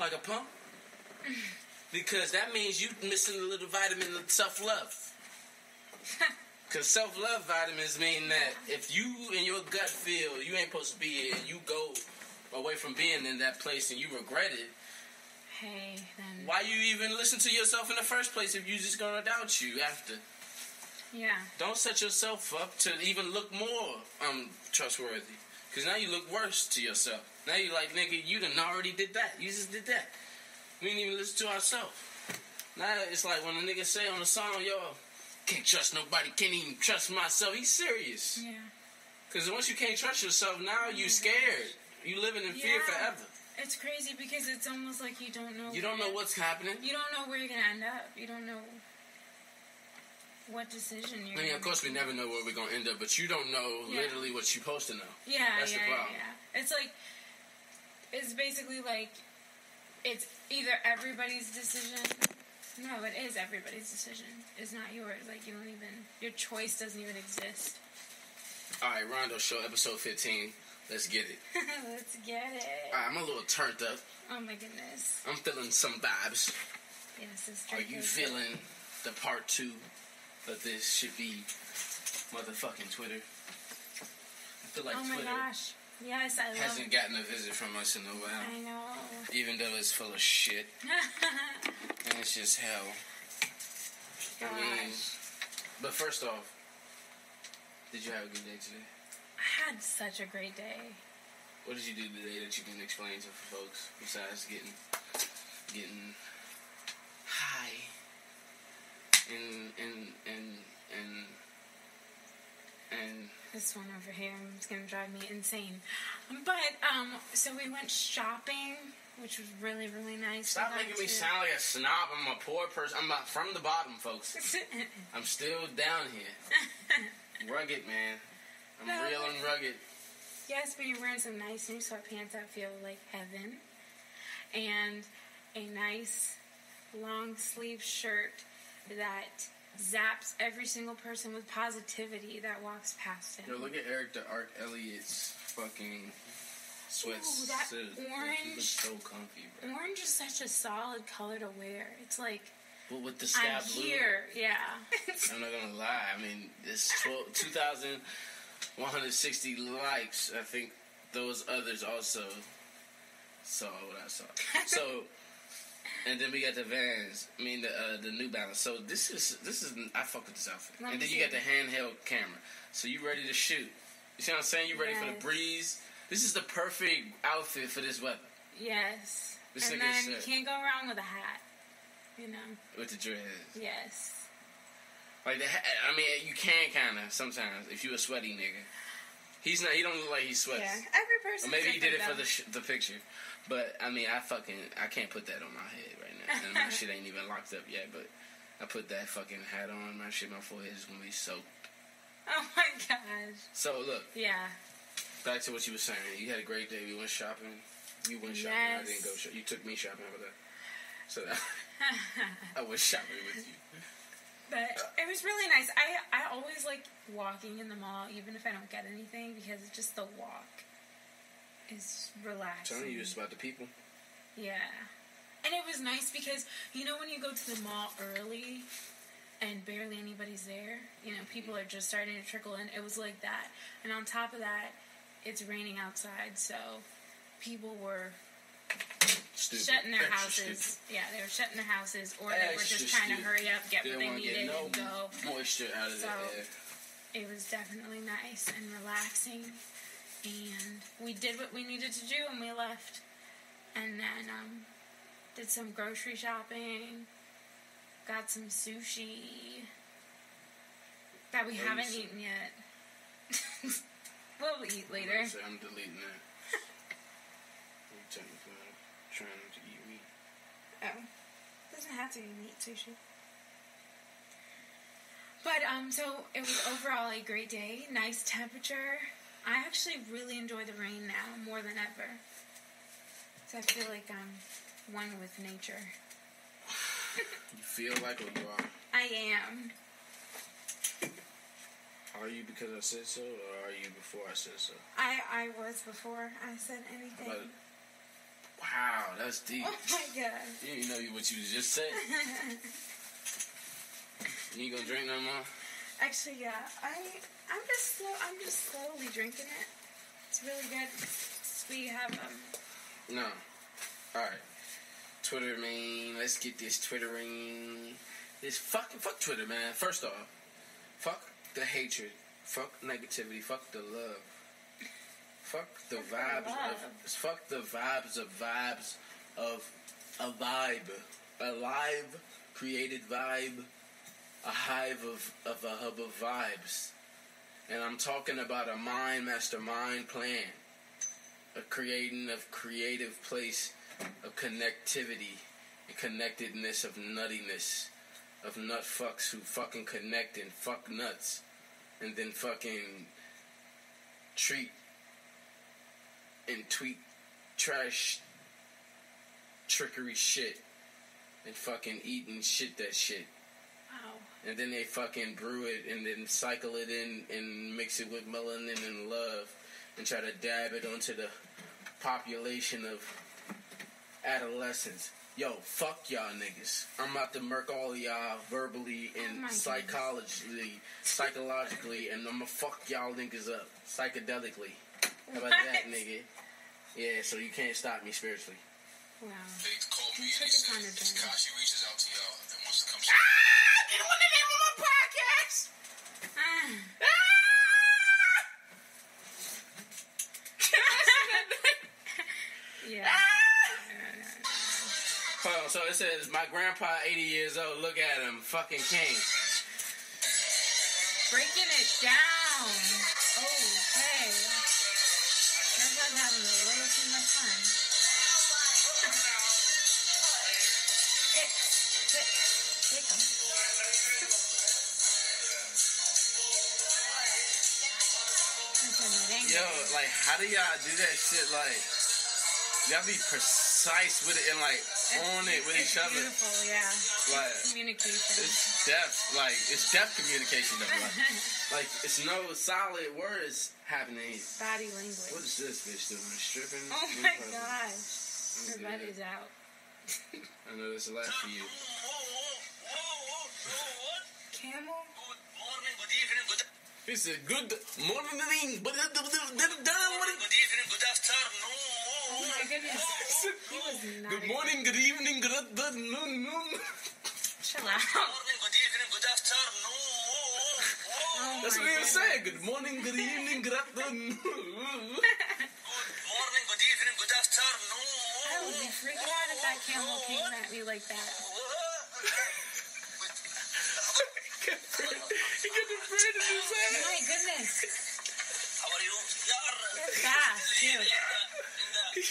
like a pump? Because that means you missing a little vitamin of self love. Because self love vitamins mean that if you in your gut feel you ain't supposed to be here and you go away from being in that place and you regret it, Hey, then. why you even listen to yourself in the first place if you just gonna doubt you after? Yeah. Don't set yourself up to even look more um trustworthy. Cause now you look worse to yourself. Now you like nigga, you done already did that. You just did that. We didn't even listen to ourselves. Now it's like when a nigga say on the song, yo, can't trust nobody, can't even trust myself. He's serious. Yeah. Cause once you can't trust yourself, now you scared. You living in fear forever. It's crazy because it's almost like you don't know. You don't know what's happening. You don't know where you're gonna end up. You don't know what decision you're. I mean, of course, we never know where we're gonna end up, but you don't know Yeah. literally what you're supposed to know. Yeah, That's the yeah, yeah, problem. yeah. It's like it's basically like it's either everybody's decision. No, it is everybody's decision. It's not yours. Like you don't even your choice doesn't even exist. All right, Rondo Show, episode 15. Let's get it. Let's get it. All right, I'm a little turned up. Oh my goodness. I'm feeling some vibes. Yes, this Are you feeling the part two of this should be motherfucking Twitter? I feel like Oh my Twitter gosh. Yes, I love. hasn't gotten a visit from us in a while, I know. even though it's full of shit and it's just hell. I mean, but first off, did you have a good day today? I had such a great day. What did you do today that you can explain to folks besides getting getting high and and and and and This one over here is gonna drive me insane. But um, so we went shopping, which was really really nice. stop making me to- sound like a snob. I'm a poor person. I'm not from the bottom, folks. I'm still down here. Rugged, man. I'm No. real and rugged. yes, but you're wearing some nice new sweatpants that feel like heaven, and a nice long sleeve shirt that zaps every single person with positivity that walks past him. Yo, look at Eric the Art Elliott's fucking sweats. Ooh, that suit. Orange. so comfy, bro. Orange is such a solid color to wear. It's like But with the sky I'm blue. here, yeah. I'm not gonna lie. I mean, it's 12 2,160 likes. I think those others also saw what I saw. So, and then we got the Vans. I mean, the uh, the New Balance. So this is this is I fuck with this outfit. Let and then you got the handheld camera. So you ready to shoot? You see what I'm saying? You ready for the breeze? This is the perfect outfit for this weather yes. This and then you can't go wrong with a hat. You know. with the dreads. Yes. Like the, ha- I mean, you can kind of sometimes if you a sweaty nigga. He's not. He don't look like he sweats. Yeah. Every person. Or maybe he did it for the sh- the picture, but I mean, I fucking I can't put that on my head right now, and my shit ain't even locked up yet. But I put that fucking hat on, my shit, my forehead is gonna be soaked. Oh my gosh. So look, Yeah. back to what you were saying. You had a great day. We went shopping. You went shopping. I didn't go. Sh- you took me shopping over there. So I went shopping with you. But it was really nice. I I always like walking in the mall, even if I don't get anything, because it's just the walk is relaxing. telling you, it's about the people. Yeah. And it was nice because, you know, when you go to the mall early and barely anybody's there, you know, people are just starting to trickle in. It was like that. And on top of that, it's raining outside, so people were Stupid. shutting their Extra houses. stupid. Yeah, they were shutting their houses, or they were Extra just trying to stupid. hurry up, get what they needed, and go. moisture out of So- the air. It was definitely nice and relaxing. And we did what we needed to do and we left. And then um, did some grocery shopping, got some sushi that we haven't eaten yet. we'll eat later. So I'm deleting that. Technically not trying to eat meat. Oh. Doesn't have to be meat sushi. But um so it was overall a great day, nice temperature. I actually really enjoy the rain now more than ever. So I feel like I'm one with nature. You feel like what you are. I am. Are you because I said so, or are you before I said so? I I was before I said anything. about Wow, that's deep. Oh my god. You didn't know what you just said. you ain't gonna drink no more? Actually, yeah. I I'm just slow. I'm just slowly drinking it. It's really good. We have um. No. Alright. Twitter, man. Let's get this Twittering. This fucking fuck Twitter, man. First off, fuck the hatred. Fuck negativity. Fuck the love. Fuck the the vibes love. of fuck the vibes of vibes of a vibe. A live created vibe. A hive of, of a hub of vibes. And I'm talking about a mind mastermind plan. A creating of creative place of connectivity and connectedness of nuttiness of nut fucks who fucking connect and fuck nuts and then fucking treat and tweet trash trickery shit and fucking eat and shit that shit Wow. and then they fucking brew it and then cycle it in and mix it with melanin and love and try to dab it onto the population of adolescents. Yo, fuck y'all niggas. I'm about to murk all y'all verbally Oh and goodness. psychologically, psychologically, and I'ma fuck y'all niggas up psychedelically. How about that, nigga? Yeah, so you can't stop me spiritually. Wow. They called me You and took they it kind of this. Kashi reaches out to y'all and wants to come. Ah! You want the name of my podcast? Ah. yeah. Hold on, so it says, my grandpa, 80 years old, look at him, fucking king. Breaking it down. Okay. Yo, like, how do y'all do that shit? Like, y'all be precise with it and, like, on it with it's each other. Beautiful, yeah. Like, Communication. it's depth, like, it's depth communication, though. Like, like, it's no solid words happening. Body language. is this bitch doing? Stripping? Oh my public? gosh. Her butt is out. I know this is a lot for you. Camel? Good morning, good evening, good He said, good morning, good evening, good afternoon. My goodness. He was not. Good morning, good evening, good afternoon. Chill out. Morning, good evening, good afternoon. That's what he was saying. Good morning, good evening, good afternoon. Good morning, good evening, good afternoon. I would be freaking out if that camel came at me like that. he got the bread in his Oh my goodness. How are you? Yar, You're fast, too.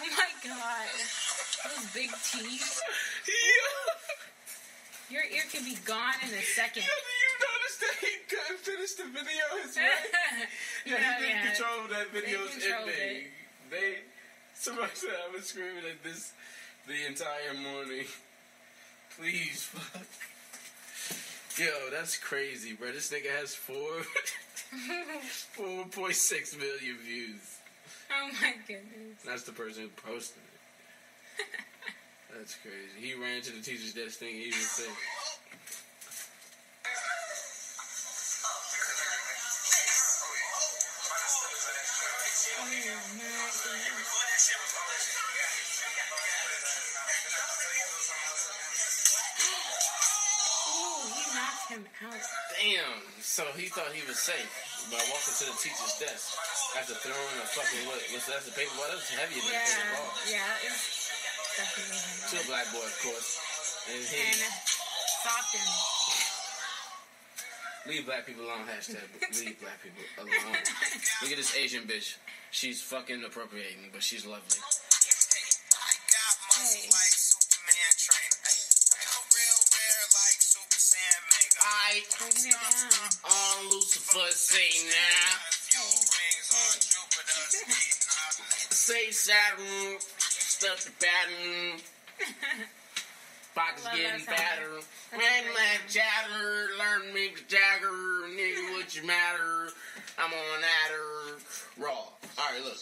Oh my god. Those big teeth. Your ear could be gone in a second. Do you notice that he couldn't finish the video his way? Yeah, Oh, he didn't yeah. control that video's ending. it. They, somebody said I was screaming at this the entire morning. Please, fuck. Yo, that's crazy, bro. This nigga has four, four point six million views. Oh my goodness. That's the person who posted it. That's crazy. He ran to the teacher's desk thing. He even said, "Damn!" So he thought he was safe by walking to the teacher's desk after throwing a fucking what? What's that? The paper ball? That was heavier than a paper Yeah, ball. yeah, it's definitely him. To a black boy, of course. And he And socked him. leave black people alone. Hashtag leave black people alone. Look at this Asian bitch. She's fucking appropriating, but she's lovely. I got muscle Hey. Saiyan I Breaking it down. on Lucifer say now. Few rings on Jupiter's feet. Say Saturn, stuff the pattern. Love getting fatter. Man like chatter, learn me to jagger, nigga, what you matter. I'm on or raw. All right, look.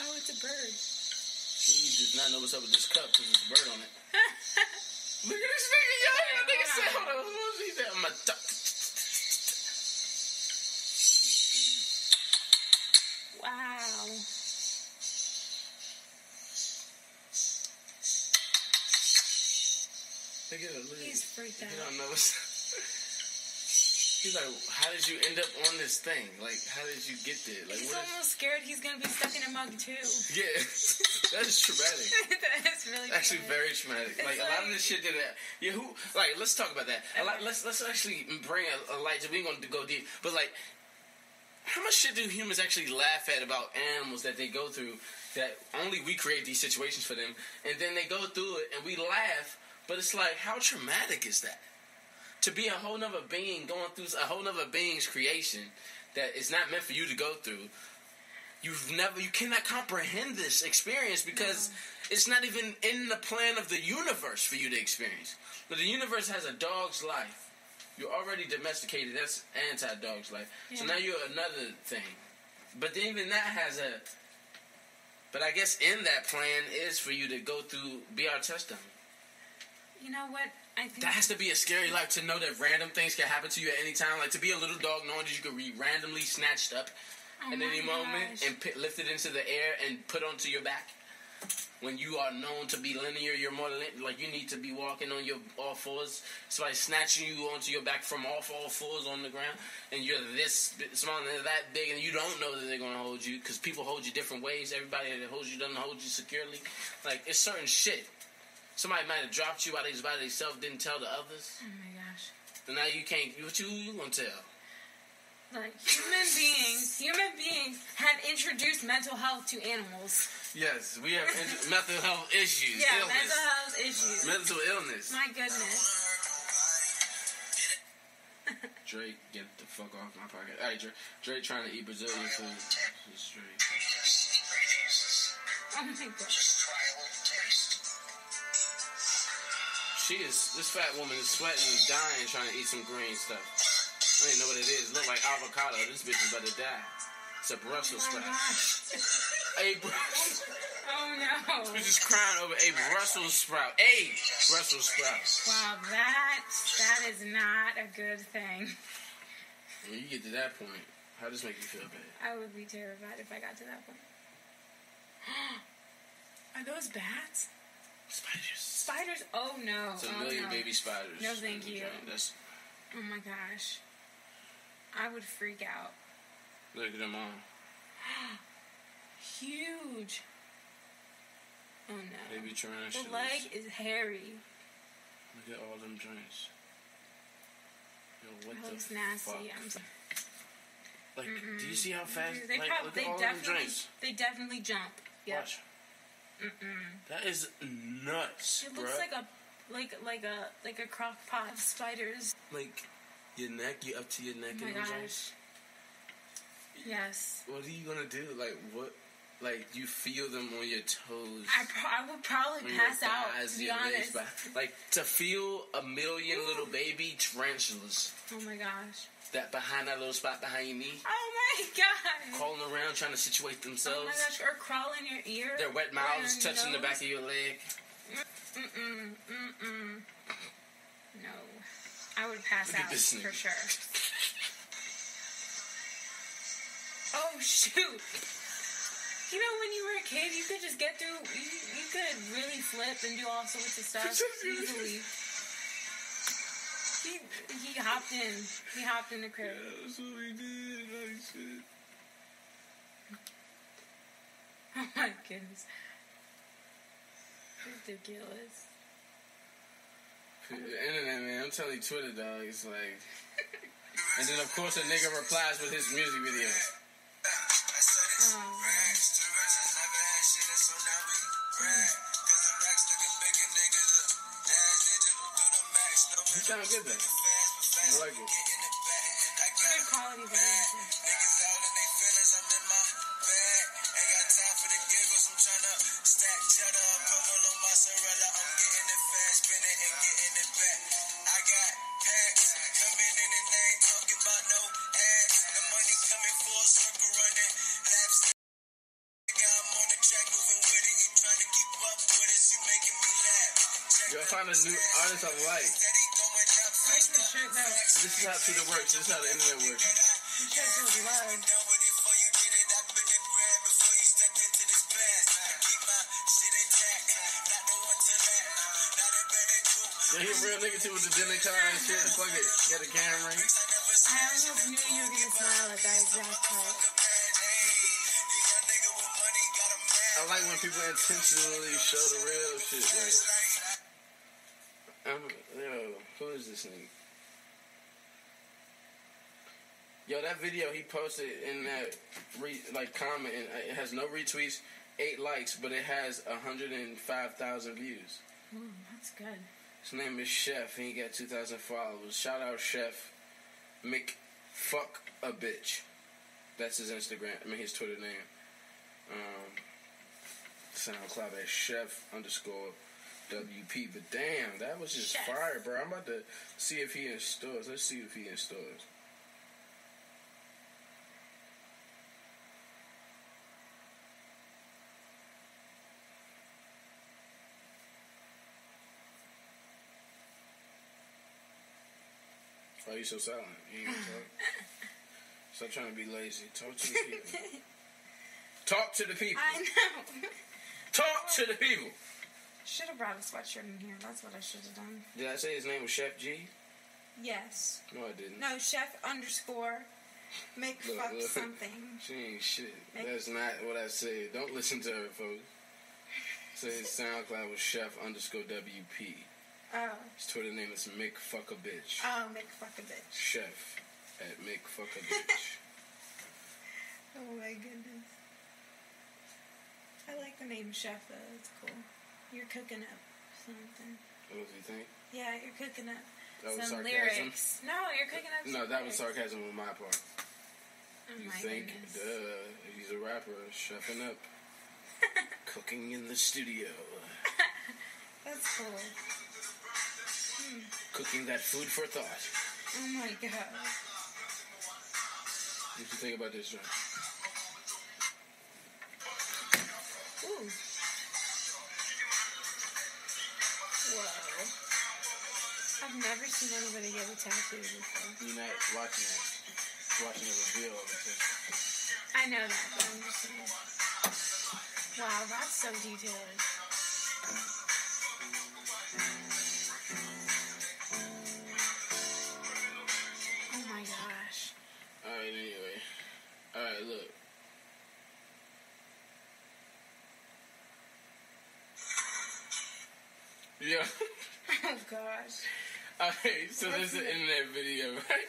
Oh, it's a bird. He does not know what's up with this cup because there's a bird on it. Look at this nigga, yo. Freaked out. don't know. He's like, how did you end up on this thing? Like, how did you get there? Like, He's what is? almost scared he's gonna be stuck in a mug too. Yeah, that is traumatic. That's really Actually, funny. very traumatic. Like, a lot of this shit that, yeah, who, like, let's talk about that. A lot, let's let's actually bring a, a light. to We ain't gonna go deep, but like, how much shit do humans actually laugh at about animals that they go through? That only we create these situations for them, and then they go through it, and we laugh. But it's like, how traumatic is that? To be a whole nother being going through a whole nother being's creation that is not meant for you to go through. You've never, you cannot comprehend this experience because it's not even in the plan of the universe for you to experience. But the universe has a dog's life. You're already domesticated. That's anti-dog's life. So now you're another thing. But then even that has a. But I guess in that plan is for you to go through, be our test dummy. You know what? I think That has to be a scary life to know that random things can happen to you at any time. Like to be a little dog knowing that you could be randomly snatched up Oh at any moment gosh. and pi lifted into the air and put onto your back. When you are known to be linear, you're more like you need to be walking on your all fours. Somebody snatching you onto your back from off all fours on the ground, and you're this small and that big, and you don't know that they're gonna hold you because people hold you different ways. Everybody that holds you doesn't hold you securely. Like it's certain shit. Somebody might have dropped you while they was by themselves, didn't tell the others. Oh my gosh. And now you can't. What you, you gonna tell? Like human beings, human beings have introduced mental health to animals. Yes, we have in- mental health issues, Yeah, illness, mental health issues. mental illness. My goodness. Drake, get the fuck off my pocket. Hey, Drake, Drake trying to eat Brazilian food. It's Drake. Oh my god. She is. This fat woman is sweating and dying trying to eat some green stuff. I don't even know what it is. Look like avocado. This bitch is about to die. It's a Brussels Oh sprout. A Brussels. Oh no. We're just crying over a Brussels sprout. A Brussels sprout. Wow, that that is not a good thing. When you get to that point, how does this make you feel bad? I would be terrified if I got to that point. Are those bats? Spiders. Spiders? Oh no. It's a oh, million no. baby spiders. No, thank you. That's Oh my gosh. I would freak out. look at them all. Huge. Oh no. Baby be trying to the leg is hairy. Look at all them joints. Yo, what That the looks nasty. fuck? I'm so- Like, do you see how fast? They, like, prob- look they at all them definitely joints. they definitely jump. Yep. Watch. That is nuts, It looks like a like like a like a crock pot of spiders. like your neck, you up to your neck Oh my in gosh. Yes. What are you gonna do? Like what? Like you feel them on your toes. I, pro- I would probably pass out. thighs, To be legs, honest. back. Like to feel a million little baby tarantulas Oh my gosh. that behind that little spot behind your knee, Oh my god. crawling around trying to situate themselves. Oh my gosh. Or crawling your ear. Their wet mouths touching the back of your leg. Mm-mm. Mm-mm. No. I would pass out for sure. Oh shoot. You know, when you were a kid, you could just get through. You, you could really flip and do all sorts of stuff easily. He he hopped in. He hopped in the crib. That's what he did. Like shit. Oh my goodness. Ridiculous. The internet, man. I'm telling you, Twitter, dog. It's like. And then, of course, a nigga replies with his music video. He sound good, though. I like it. good quality video. How Twitter works. This is how the internet works. The shirt says love. Yeah, he a real nigga too with the dinner car and shit. Fuck it. Got a camera. I almost knew you were gonna smile at that exact part. I like when people intentionally show the real shit. Like, um, yo, who is this nigga? Yo, that video he posted in that re, like comment, and it has no retweets, eight likes, but it has hundred and five thousand views. Ooh, that's good. His name is Chef, and he got two thousand followers. Shout out Chef Mick Fuck a Bitch. That's his Instagram. I mean his Twitter name. Um, SoundCloud at Chef underscore WP. But damn, that was just Chef. fire, bro. I'm about to see if he in stores. Let's see if he in stores. You so silent? You ain't talk. Stop trying to be lazy. Talk to the people. Talk to the people. I know. Talk to the people. Should have brought a sweatshirt in here. That's what I should have done. Did I say his name was Chef G? Yes. No, I didn't. No, chef underscore make Look, fuck look. something. She ain't shit. Make- That's not what I said. Don't listen to her, folks. Say his SoundCloud was Chef underscore WP. Oh. His Twitter name is Mick Fuck a Bitch. Oh, make fuck a bitch. Chef at Mick Fuck a Bitch. Oh my goodness. I like the name chef though. It's cool. You're cooking up something. what do you think? Yeah, you're cooking up That was some sarcasm. lyrics. No, you're cooking up. No, that was sarcasm on my part. Oh You my think, goodness. duh, he's a rapper, chefing up, cooking in the studio, That's cool. Cooking that food for thought. Oh my god. What do you think about this joint? Ooh. Whoa. I've never seen anybody get a tattoo before. You're not watching it. Watching a reveal of it. I know that, but I'm just saying. Wow, that's so detailed. Oh gosh. Alright, so there's an internet video, right?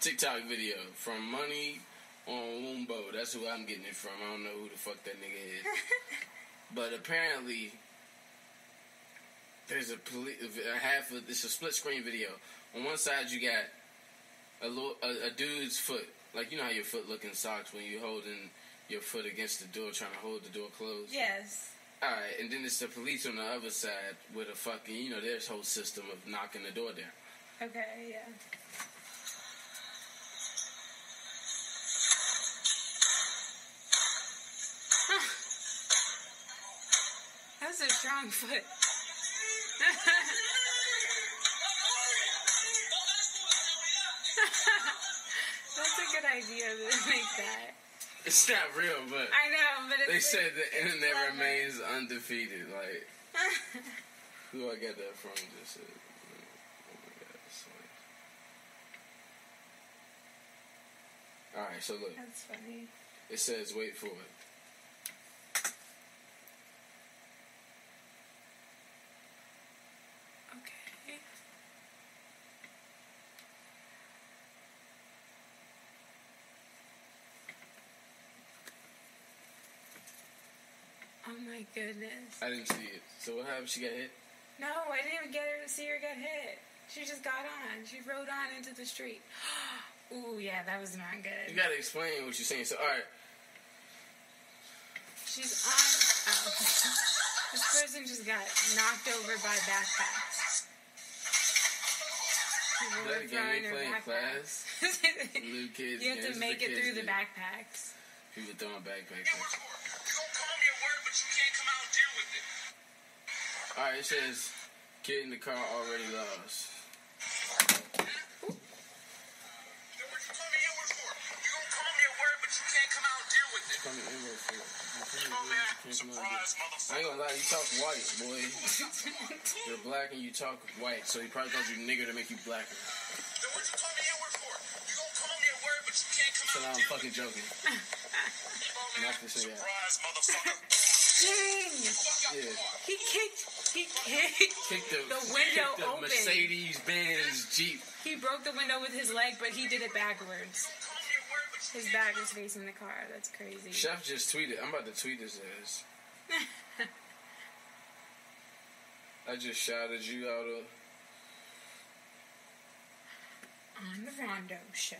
TikTok video from Money on Wumbo. That's who I'm getting it from. I don't know who the fuck that nigga is. But apparently, there's a, poli- a half of it's a split screen video. On one side, you got a, little, a, a dude's foot, like you know how your foot look in socks when you're holding your foot against the door, trying to hold the door closed. yes. All right, and then it's the police on the other side with a fucking, you know, their whole system of knocking the door down. Okay, yeah. That's a strong foot. That's a good idea to make that. It's not real, but I know, but it's they said the internet clever. remains undefeated. Like, who I get that from? Just said, oh my god. it's like- All right, so look, That's funny. it says, wait for it. Okay. Oh my goodness. I didn't see it. So what happened? She got hit. No, I didn't even get her to see her get hit. She just got on. She rode on into the street. Ooh, yeah, that was not good. You gotta explain what you're saying. So, all right, She's on. Oh. this person just got knocked over by backpacks. People That were throwing they her playing backpacks. little kids. you have to make it through the backpacks. People throwing backpacks. You it says call me a word, but you can't come out and deal with it. Come in English for it. Come on, man. Surprise, I ain't gonna lie, you talk white, boy. You're black and you talk white, so he probably called you nigger to make you blacker. Then what you call me N-word for? You gonna call me a word, but you can't come So out now and I'm deal with fucking joking. it. Come on, man. Not to say that. Surprise, motherfucker. Dang! Yeah. He kicked. He kicked. Kick the, The window kick the open. Mercedes Benz Jeep. He broke the window with his leg, but he did it backwards. Call me a word, but you His back was facing the car. That's crazy. Chef just tweeted. I'm about to tweet his ass. I just shouted you out of. On the Rondo Show.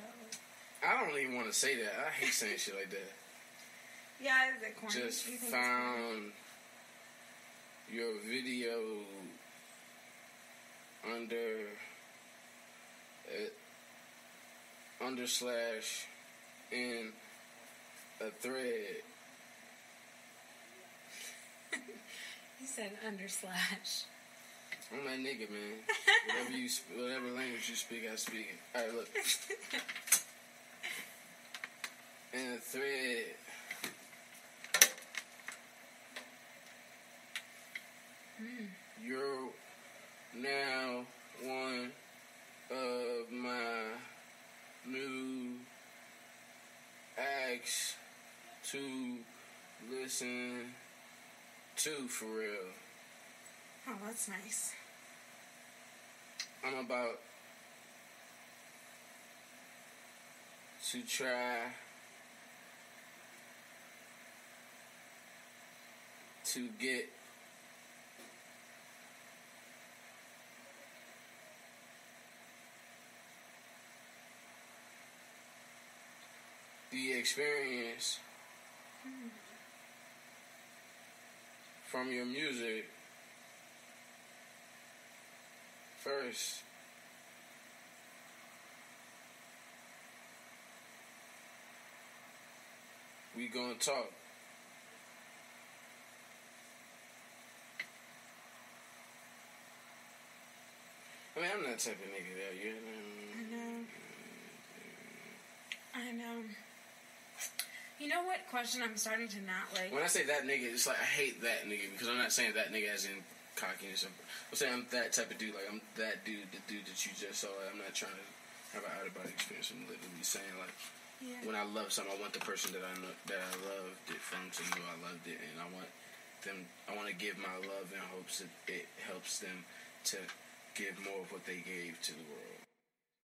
I don't even want to say that. I hate saying shit like that. Yeah, the corner. Just you think it's corny? found your video under uh, under slash in a thread. He said under slash. I'm that nigga, man. Whatever you, sp- whatever language you speak, I speak it. All right, look. In a thread. You're now one of my new acts to listen to for real. Oh, that's nice. I'm about to try to get the experience from your music first. We gonna talk. I mean, I'm that type of nigga that you I know. I know. You know what question I'm starting to not like? When I say that nigga, it's like I hate that nigga because I'm not saying that nigga as in cockiness. Or something. I'm saying I'm that type of dude. Like I'm that dude, the dude that you just saw. Like, I'm not trying to have an out of body experience. I'm literally saying like Yeah. when I love something, I want the person that I know that I loved it from to know I loved it, and I want them. I want to give my love in hopes that it helps them to give more of what they gave to the world.